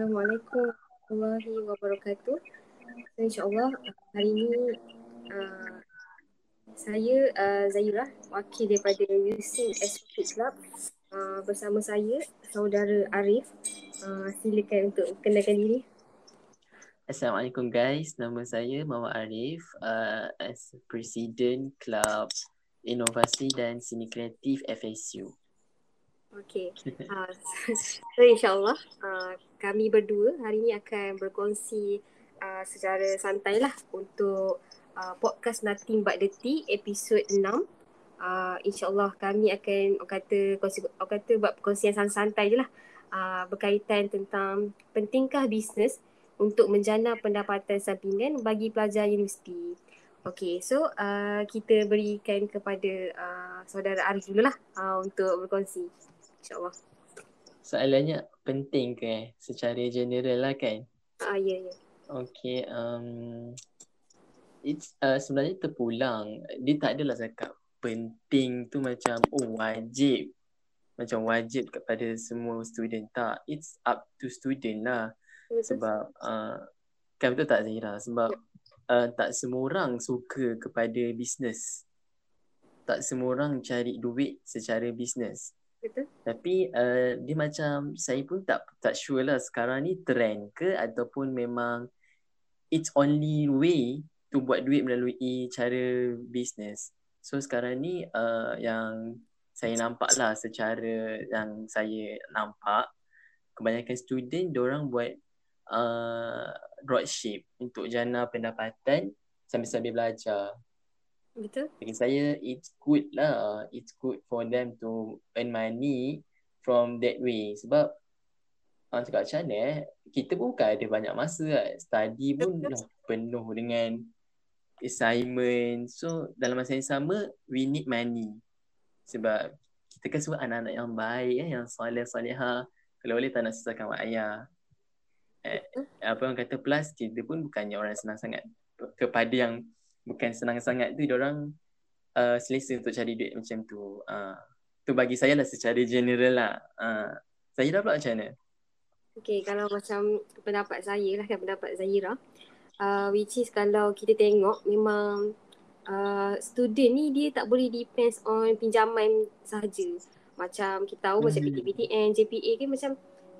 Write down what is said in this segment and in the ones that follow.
Assalamualaikum warahmatullahi wabarakatuh. So, InsyaAllah hari ini uh, saya uh, Zahira, wakil daripada UC SPP Club uh, bersama saya saudara Arif. Uh, silakan untuk kenalkan diri. Assalamualaikum guys, nama saya Mama Arif uh, as Presiden Club Inovasi dan Seni Kreatif FSU. Okay. Uh, so insyaAllah uh, kami berdua hari ini akan berkongsi uh, secara santai lah untuk uh, podcast Nothing But The Tea episod 6. Uh, InsyaAllah kami akan orang kata, orang kata buat perkongsian santai je lah uh, berkaitan tentang pentingkah bisnes untuk menjana pendapatan sampingan bagi pelajar universiti. Okay, so uh, kita berikan kepada uh, saudara Arif dulu lah uh, untuk berkongsi insyaAllah. Soalannya penting ke eh? Secara general lah kan? Ah, ya, yeah, ya. Yeah. Okay, um, it's, uh, sebenarnya terpulang. Dia tak adalah cakap penting tu macam, oh wajib. Macam wajib kepada semua student. Tak, it's up to student lah. Betul. Sebab, uh, kan betul tak Zahira? Sebab uh, tak semua orang suka kepada bisnes. Tak semua orang cari duit secara bisnes. Betul. Tapi uh, dia macam saya pun tak tak sure lah sekarang ni trend ke ataupun memang it's only way to buat duit melalui cara bisnes. So sekarang ni uh, yang saya nampak lah secara yang saya nampak kebanyakan student orang buat uh, dropship untuk jana pendapatan sambil-sambil belajar. Betul. Bagi saya it's good lah. It's good for them to earn money from that way. Sebab orang cakap macam mana eh. Kita pun bukan ada banyak masa lah. Study pun dah penuh dengan assignment. So dalam masa yang sama we need money. Sebab kita kan semua anak-anak yang baik eh, yang soleh-soleha. Kalau boleh tak nak susahkan mak ayah. Eh, apa orang kata plus kita pun bukannya orang senang sangat kepada yang bukan senang sangat tu orang uh, selesa untuk cari duit macam tu. Uh, tu bagi saya lah secara general lah. Uh, Zahira pula macam mana? Okay, kalau macam pendapat saya lah kan pendapat Zahira. Uh, which is kalau kita tengok memang uh, student ni dia tak boleh depends on pinjaman sahaja. Macam kita tahu hmm. macam PTPTN, JPA kan macam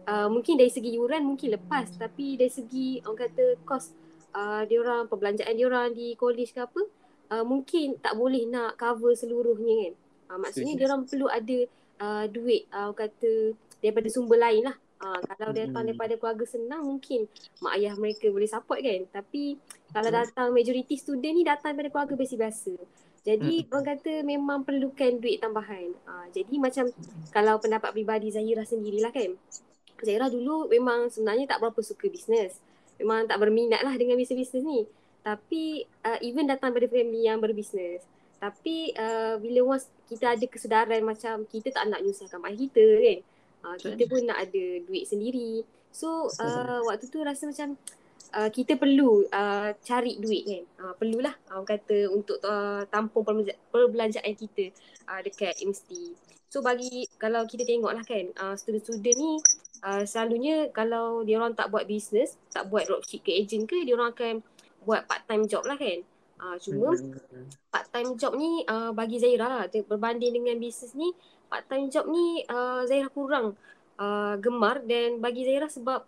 uh, mungkin dari segi yuran mungkin lepas tapi dari segi orang kata cost uh, dia orang perbelanjaan dia orang di college ke apa uh, mungkin tak boleh nak cover seluruhnya kan. Uh, maksudnya dia orang perlu ada uh, duit uh, kata daripada sumber lain lah. Uh, kalau datang hmm. daripada keluarga senang mungkin mak ayah mereka boleh support kan. Tapi kalau datang majoriti student ni datang daripada keluarga biasa-biasa. Jadi hmm. orang kata memang perlukan duit tambahan. Uh, jadi macam kalau pendapat pribadi Zahira sendirilah kan. Zahira dulu memang sebenarnya tak berapa suka bisnes memang tak berminat lah dengan bisnes-bisnes ni. Tapi uh, even datang dari family yang berbisnes. Tapi uh, bila once kita ada kesedaran macam kita tak nak nyusahkan mak kita kan. Uh, kita pun nak ada duit sendiri. So uh, waktu tu rasa macam uh, kita perlu uh, cari duit kan. Uh, perlulah uh, kata untuk uh, tampung perbelanjaan kita uh, dekat universiti. So bagi kalau kita tengok lah kan uh, student-student ni uh, selalunya kalau dia orang tak buat bisnes, tak buat dropship ke agent ke, dia orang akan buat part time job lah kan. Uh, cuma hmm. part time job ni uh, bagi Zaira berbanding dengan bisnes ni, part time job ni uh, Zaira kurang uh, gemar dan bagi Zaira sebab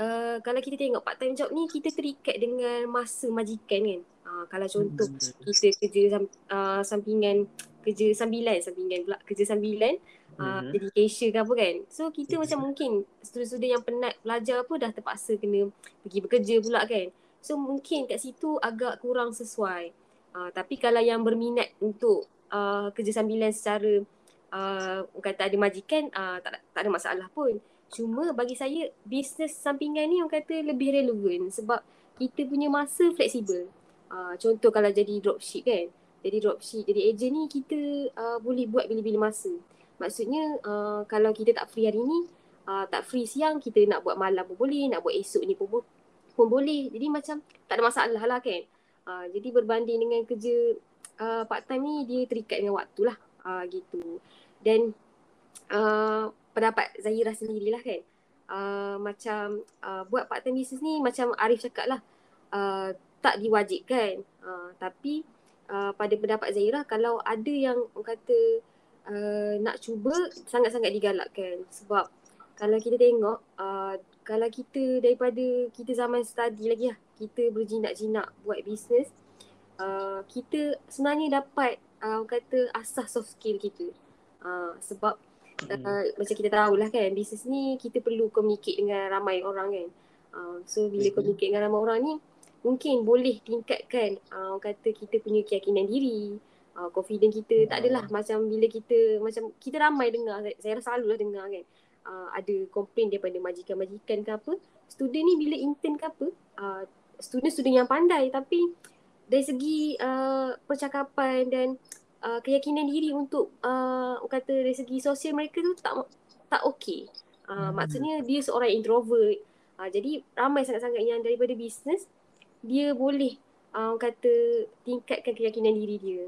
uh, kalau kita tengok part time job ni kita terikat dengan masa majikan kan. Uh, kalau contoh hmm. kita kerja uh, sampingan kerja sambilan sampingan pula kerja sambilan uh, jadi cashier ke apa kan. So kita macam mungkin student-student yang penat belajar apa dah terpaksa kena pergi bekerja pula kan. So mungkin kat situ agak kurang sesuai. Uh, tapi kalau yang berminat untuk uh, kerja sambilan secara uh, kata ada majikan uh, tak, tak ada masalah pun. Cuma bagi saya bisnes sampingan ni orang kata lebih relevan sebab kita punya masa fleksibel. Uh, contoh kalau jadi dropship kan. Jadi dropship, jadi agent ni kita uh, boleh buat bila-bila masa. Maksudnya uh, kalau kita tak free hari ni, uh, tak free siang, kita nak buat malam pun boleh, nak buat esok ni pun, pun boleh. Jadi macam tak ada masalah lah kan. Uh, jadi berbanding dengan kerja uh, part time ni, dia terikat dengan waktu lah. Uh, gitu. Dan uh, pendapat Zahira sendirilah kan. uh, macam uh, buat part time business ni macam Arif cakap lah uh, tak diwajibkan uh, tapi uh, pada pendapat Zahira kalau ada yang kata uh, nak cuba sangat-sangat digalakkan. Sebab kalau kita tengok uh, kalau kita daripada kita zaman study lagi lah kita berjinak-jinak buat bisnes uh, kita sebenarnya dapat uh, kata asas soft skill kita. Uh, sebab uh, macam kita tahulah kan bisnes ni kita perlu communicate dengan ramai orang kan. Uh, so bila communicate dengan ramai orang ni mungkin boleh tingkatkan uh, kata kita punya keyakinan diri uh, confident kita tak adalah macam bila kita macam kita ramai dengar saya, saya rasa selalulah dengar kan uh, ada komplain daripada majikan-majikan ke apa student ni bila intern ke apa uh, student-student yang pandai tapi dari segi uh, percakapan dan uh, keyakinan diri untuk uh, kata dari segi sosial mereka tu tak tak okey. Uh, hmm. Maksudnya dia seorang introvert. Uh, jadi ramai sangat-sangat yang daripada bisnes dia boleh uh, kata tingkatkan keyakinan diri dia.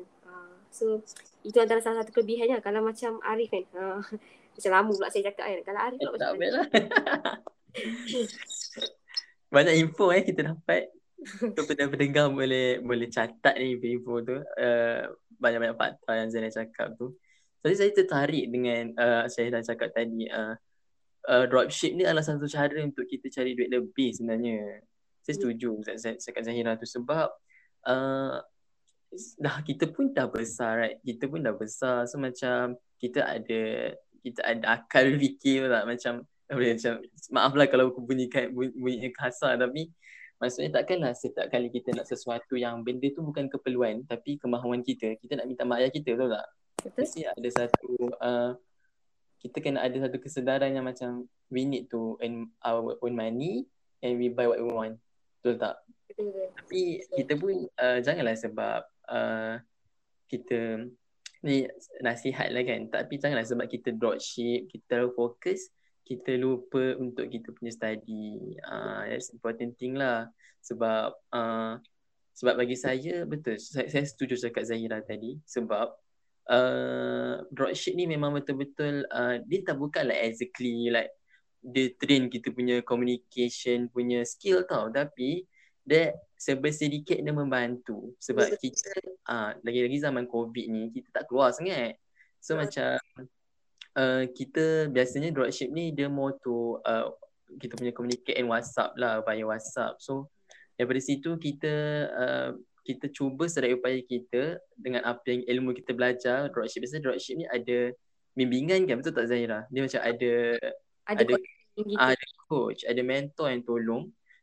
So itu antara salah satu kelebihannya kalau macam Arif kan. Uh, macam lama pula saya cakap kan. Kalau Arif pula macam mana? Banyak info eh kita dapat. Kepada pendengar boleh boleh catat ni info tu. Uh, banyak-banyak fakta yang Zainal cakap tu. Jadi saya tertarik dengan uh, saya dah cakap tadi uh, uh, dropship ni adalah satu cara untuk kita cari duit lebih sebenarnya. Saya setuju saya cakap Zahira tu sebab uh, dah kita pun dah besar right. Kita pun dah besar so macam kita ada kita ada akal fikir lah macam macam maaflah kalau aku bunyikan bunyi kasar tapi Maksudnya takkanlah setiap kali kita nak sesuatu yang benda tu bukan keperluan tapi kemahuan kita, kita nak minta mak ayah kita betul tak? Betul. Mesti ada satu uh, kita kena ada satu kesedaran yang macam we need to earn our own money and we buy what we want. Betul tak? Betul. Tapi kita pun uh, janganlah sebab uh, kita ni nasihat lah kan. Tapi janganlah sebab kita dropship, kita fokus kita lupa untuk kita punya study. Uh, that's important thing lah. Sebab uh, sebab bagi saya betul saya, saya setuju cakap Zahira tadi sebab uh, dropship ni memang betul-betul uh, dia tak bukanlah exactly like dia train kita punya communication punya skill tau tapi dia sedikit dia membantu sebab kita uh, lagi-lagi zaman covid ni kita tak keluar sangat so macam uh, kita biasanya dropship ni dia more to uh, kita punya communicate in WhatsApp lah via WhatsApp. So daripada situ kita uh, kita cuba sedaya upaya kita dengan apa yang ilmu kita belajar dropship. Biasanya dropship ni ada bimbingan kan betul tak Zahira? Dia macam ada ada ada coach, gitu. ada, coach, ada mentor yang tolong.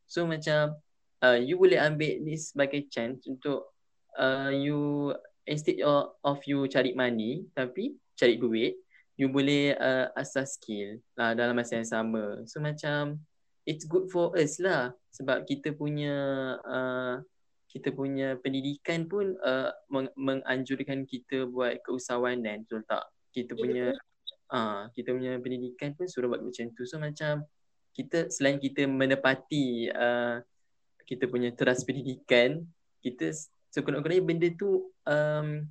So macam uh, you boleh ambil ni sebagai chance untuk uh, you instead of, of you cari money tapi cari duit you boleh uh, asas skill lah dalam masa yang sama. So macam it's good for us lah sebab kita punya uh, kita punya pendidikan pun uh, meng- menganjurkan kita buat keusahawanan betul tak? Kita punya ah uh, kita punya pendidikan pun suruh buat macam tu. So macam kita selain kita menepati uh, kita punya teras pendidikan, kita sekurang-kurangnya benda tu um,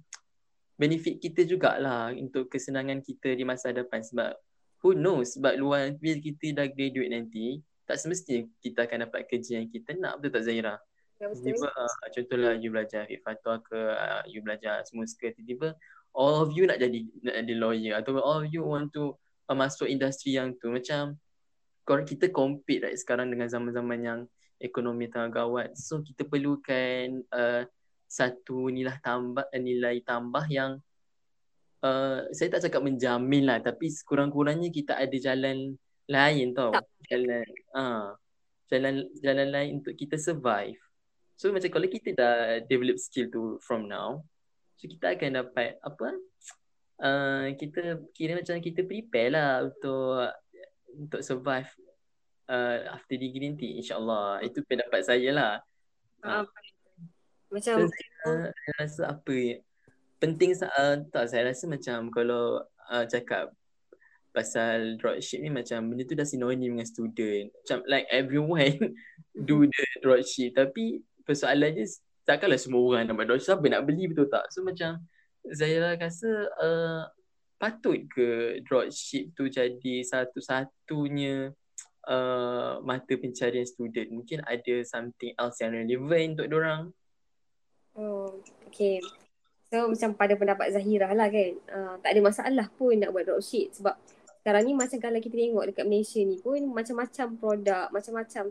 benefit kita jugalah untuk kesenangan kita di masa depan sebab who knows sebab luar bila kita dah graduate nanti tak semestinya kita akan dapat kerja yang kita nak betul tak Zahira? Ya, tiba uh, contohlah you belajar Fatwa ke uh, you belajar semua ke tiba-tiba all of you nak jadi nak jadi lawyer atau all of you want to uh, masuk industri yang tu. Macam kalau kita compete right sekarang dengan zaman-zaman yang ekonomi tengah gawat. So kita perlukan uh, satu nilai tambah eh, nilai tambah yang uh, saya tak cakap menjamin lah tapi sekurang-kurangnya kita ada jalan lain tau. Tak. jalan ah uh, jalan jalan lain untuk kita survive. So macam kalau kita dah develop skill tu from now so kita akan dapat apa uh, kita kira macam kita prepare lah untuk untuk survive uh, after degree nanti insyaallah. Itu pendapat saya lah. Uh, macam saya, saya rasa apa penting uh, tak saya rasa macam kalau uh, cakap pasal dropship ni macam benda tu dah sinonim dengan student. Macam like everyone do the dropship. Tapi persoalannya takkanlah semua orang nak buat dropship. Siapa nak beli betul tak? So macam saya rasa uh, patut ke dropship tu jadi satu-satunya uh, mata pencarian student. Mungkin ada something else yang relevant untuk orang. Oh, okay. So macam pada pendapat Zahira lah kan. Uh, tak ada masalah pun nak buat dropship sebab sekarang ni macam kalau kita tengok dekat Malaysia ni pun macam-macam produk, macam-macam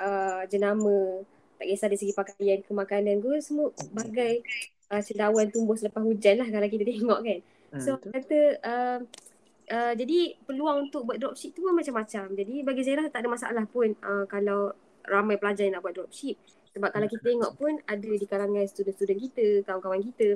uh, jenama. Tak kisah dari segi pakaian ke makanan ke semua bagai uh, cendawan tumbuh selepas hujan lah kalau kita tengok kan. Hmm, so hmm, kata uh, uh, jadi peluang untuk buat dropship tu pun macam-macam. Jadi bagi Zaira tak ada masalah pun uh, kalau ramai pelajar yang nak buat dropship. Sebab kalau kita tengok pun ada di kalangan student-student kita, kawan-kawan kita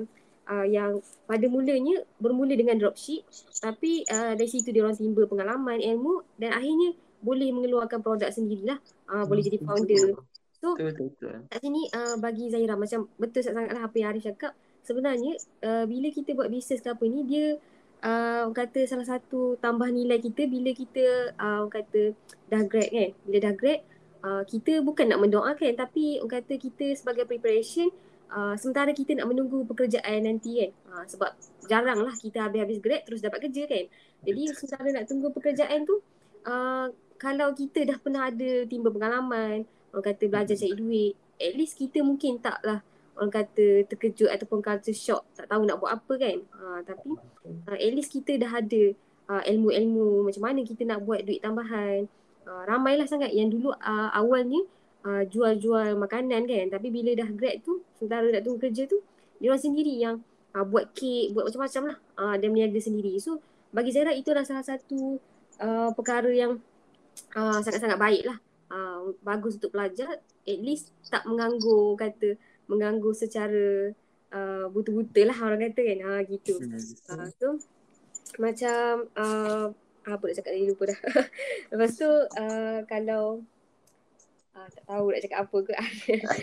uh, yang pada mulanya bermula dengan dropship tapi uh, dari situ dia orang timba pengalaman, ilmu dan akhirnya boleh mengeluarkan produk sendirilah. Uh, boleh jadi founder. So kat sini uh, bagi Zaira macam betul sangatlah apa yang Arif cakap. Sebenarnya uh, bila kita buat bisnes ke apa ni dia uh, kata salah satu tambah nilai kita bila kita uh, kata dah grad kan. Bila dah grad uh, kita bukan nak mendoakan tapi orang kata kita sebagai preparation uh, sementara kita nak menunggu pekerjaan nanti kan. Uh, sebab jarang lah kita habis-habis grad terus dapat kerja kan. Jadi sementara nak tunggu pekerjaan tu uh, kalau kita dah pernah ada timba pengalaman, orang kata belajar cari duit, at least kita mungkin taklah orang kata terkejut ataupun culture shock tak tahu nak buat apa kan. Uh, tapi uh, at least kita dah ada uh, ilmu-ilmu macam mana kita nak buat duit tambahan. Uh, ramailah sangat yang dulu uh, awalnya uh, jual-jual makanan kan. Tapi bila dah grad tu sementara nak tunggu kerja tu dia orang sendiri yang uh, buat kek buat macam-macam lah. Uh, dan meniaga sendiri. So bagi saya itu adalah salah satu uh, perkara yang uh, sangat-sangat baik lah. Uh, bagus untuk pelajar at least tak mengganggu kata mengganggu secara uh, buta-buta lah orang kata kan. Ha gitu. Uh, so macam uh, apa nak cakap tadi lupa dah. Lepas tu uh, kalau uh, tak tahu nak cakap apa ke.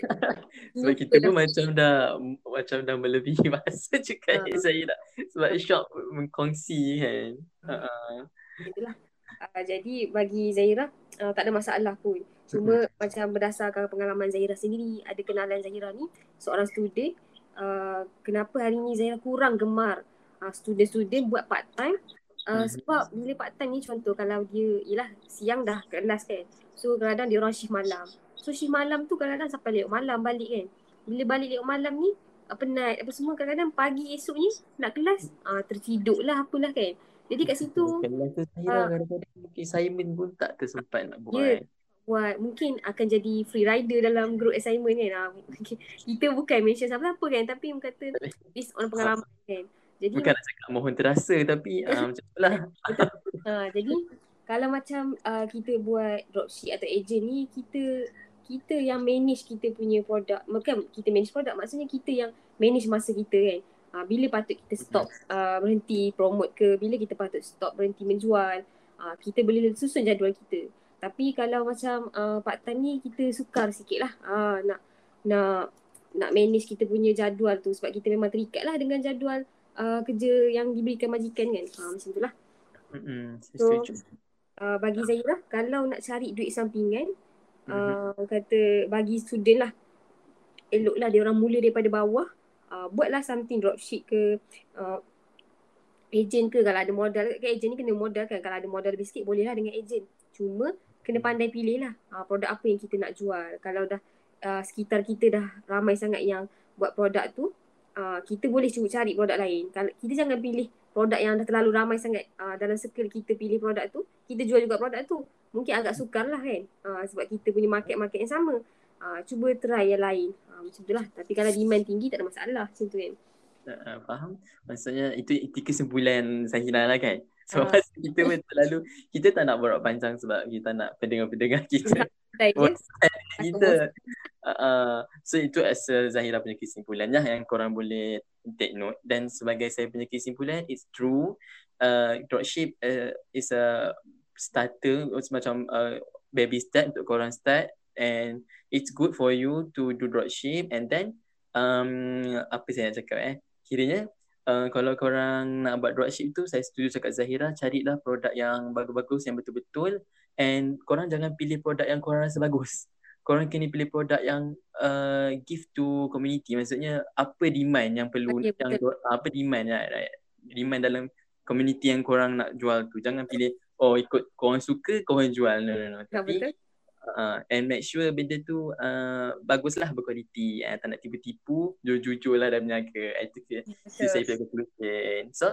sebab kita pun macam dah macam dah melebihi masa cakap uh. saya nak sebab shock mengkongsi kan. Uh. Itulah. Uh, jadi bagi Zaira uh, tak ada masalah pun. Cuma mm-hmm. macam berdasarkan pengalaman Zahira sendiri, ada kenalan Zahira ni seorang student, uh, kenapa hari ni Zahira kurang gemar uh, student-student buat part time? Uh, mm-hmm. Sebab bila part time ni contoh kalau dia ialah siang dah kelas kan. So kadang-kadang dia orang shift malam. So shift malam tu kadang-kadang sampai lewat malam balik kan. Bila balik lewat malam ni uh, penat apa semua kadang-kadang pagi esoknya nak kelas uh, tertidur lah apalah kan. Jadi kat situ Kelas tu saya uh, kadang-kadang assignment pun tak tersempat nak buat. Yeah buat mungkin akan jadi free rider dalam group assignment kan. Ha, kita bukan mention siapa-siapa kan tapi kata based on pengalaman kan. Jadi bukan nak cakap mohon terasa tapi uh, macam itulah. ha, jadi kalau macam uh, kita buat dropship atau agent ni kita kita yang manage kita punya produk. Bukan kita manage produk maksudnya kita yang manage masa kita kan. Uh, bila patut kita stop uh, berhenti promote ke bila kita patut stop berhenti menjual. Uh, kita boleh susun jadual kita. Tapi kalau macam uh, part time ni kita sukar sikit lah uh, nak, nak, nak manage kita punya jadual tu sebab kita memang terikat lah dengan jadual uh, kerja yang diberikan majikan kan. Uh, macam tu lah. Mm-hmm. So uh, bagi saya lah kalau nak cari duit sampingan uh, mm-hmm. kata bagi student lah eloklah dia orang mula daripada bawah uh, buatlah something dropship ke uh, agent ke kalau ada modal kan agent ni kena modal kan kalau ada modal lebih sikit boleh lah dengan agent cuma kena pandai pilih lah uh, produk apa yang kita nak jual. Kalau dah uh, sekitar kita dah ramai sangat yang buat produk tu, uh, kita boleh cuba cari produk lain. Kalau kita jangan pilih produk yang dah terlalu ramai sangat uh, dalam circle kita pilih produk tu, kita jual juga produk tu. Mungkin agak sukar lah kan uh, sebab kita punya market-market yang sama. Uh, cuba try yang lain. Uh, macam tu lah. Tapi kalau demand tinggi tak ada masalah macam tu kan. Uh, faham. Maksudnya itu, itu kesimpulan Sahina lah kan. So uh. kita pun terlalu kita tak nak berat panjang sebab kita nak pendengar-pendengar kita. kita. Uh, so itu as a Zahira punya kesimpulan lah yang korang boleh take note. Dan sebagai saya punya kesimpulan it's true. Uh, dropship uh, is a starter macam uh, baby step untuk korang start. And it's good for you to do dropship. And then um, apa saya nak cakap eh kiranya uh, kalau korang nak buat dropship tu saya setuju cakap Zahira carilah produk yang bagus-bagus yang betul-betul and korang jangan pilih produk yang korang rasa bagus korang kena pilih produk yang uh, give to community maksudnya apa demand yang perlu okay, yang betul. apa demand ya right? demand dalam community yang korang nak jual tu jangan pilih oh ikut korang suka korang jual no no no Tak tapi betul? Uh, and make sure benda tu uh, baguslah berkualiti. Uh, tak nak tipu-tipu jujur-jujur lah dan berniaga itu itu saya punya conclusion so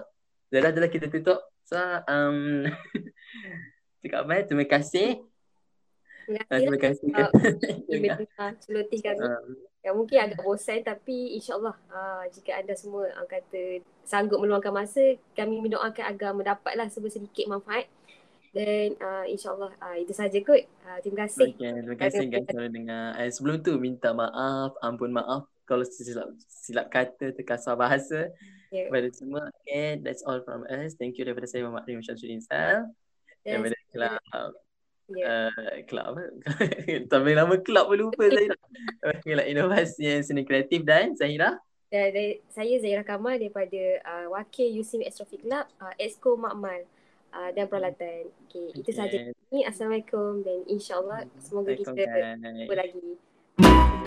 dah dah kita tutup. So um cakap apa terima kasih. Terima uh, kasih terima kasih. Lah kami. um, yang mungkin agak bosan tapi insyaAllah uh, jika anda semua uh, kata sanggup meluangkan masa kami mendoakan agar mendapatlah sedikit manfaat dan uh, insyaAllah uh, itu saja kot. Uh, terima kasih. Okay, terima kasih guys kerana dengar. And sebelum tu minta maaf, ampun maaf kalau silap silap kata terkasar bahasa Yeah. kepada semua. Okay, that's all from us. Thank you daripada saya Muhammad Rim Syamsuddin Sal. Daripada club Yeah. uh, club apa? Tambah nama club pun lupa saya lah, inovasi yang seni kreatif dan Zahira. Dan saya Zaira Kamal daripada uh, Wakil USIM Astrophic Club, uh, Exco Makmal uh, dan Peralatan. Okay, itu sahaja. Okay. Assalamualaikum dan insyaAllah semoga kita jumpa lagi.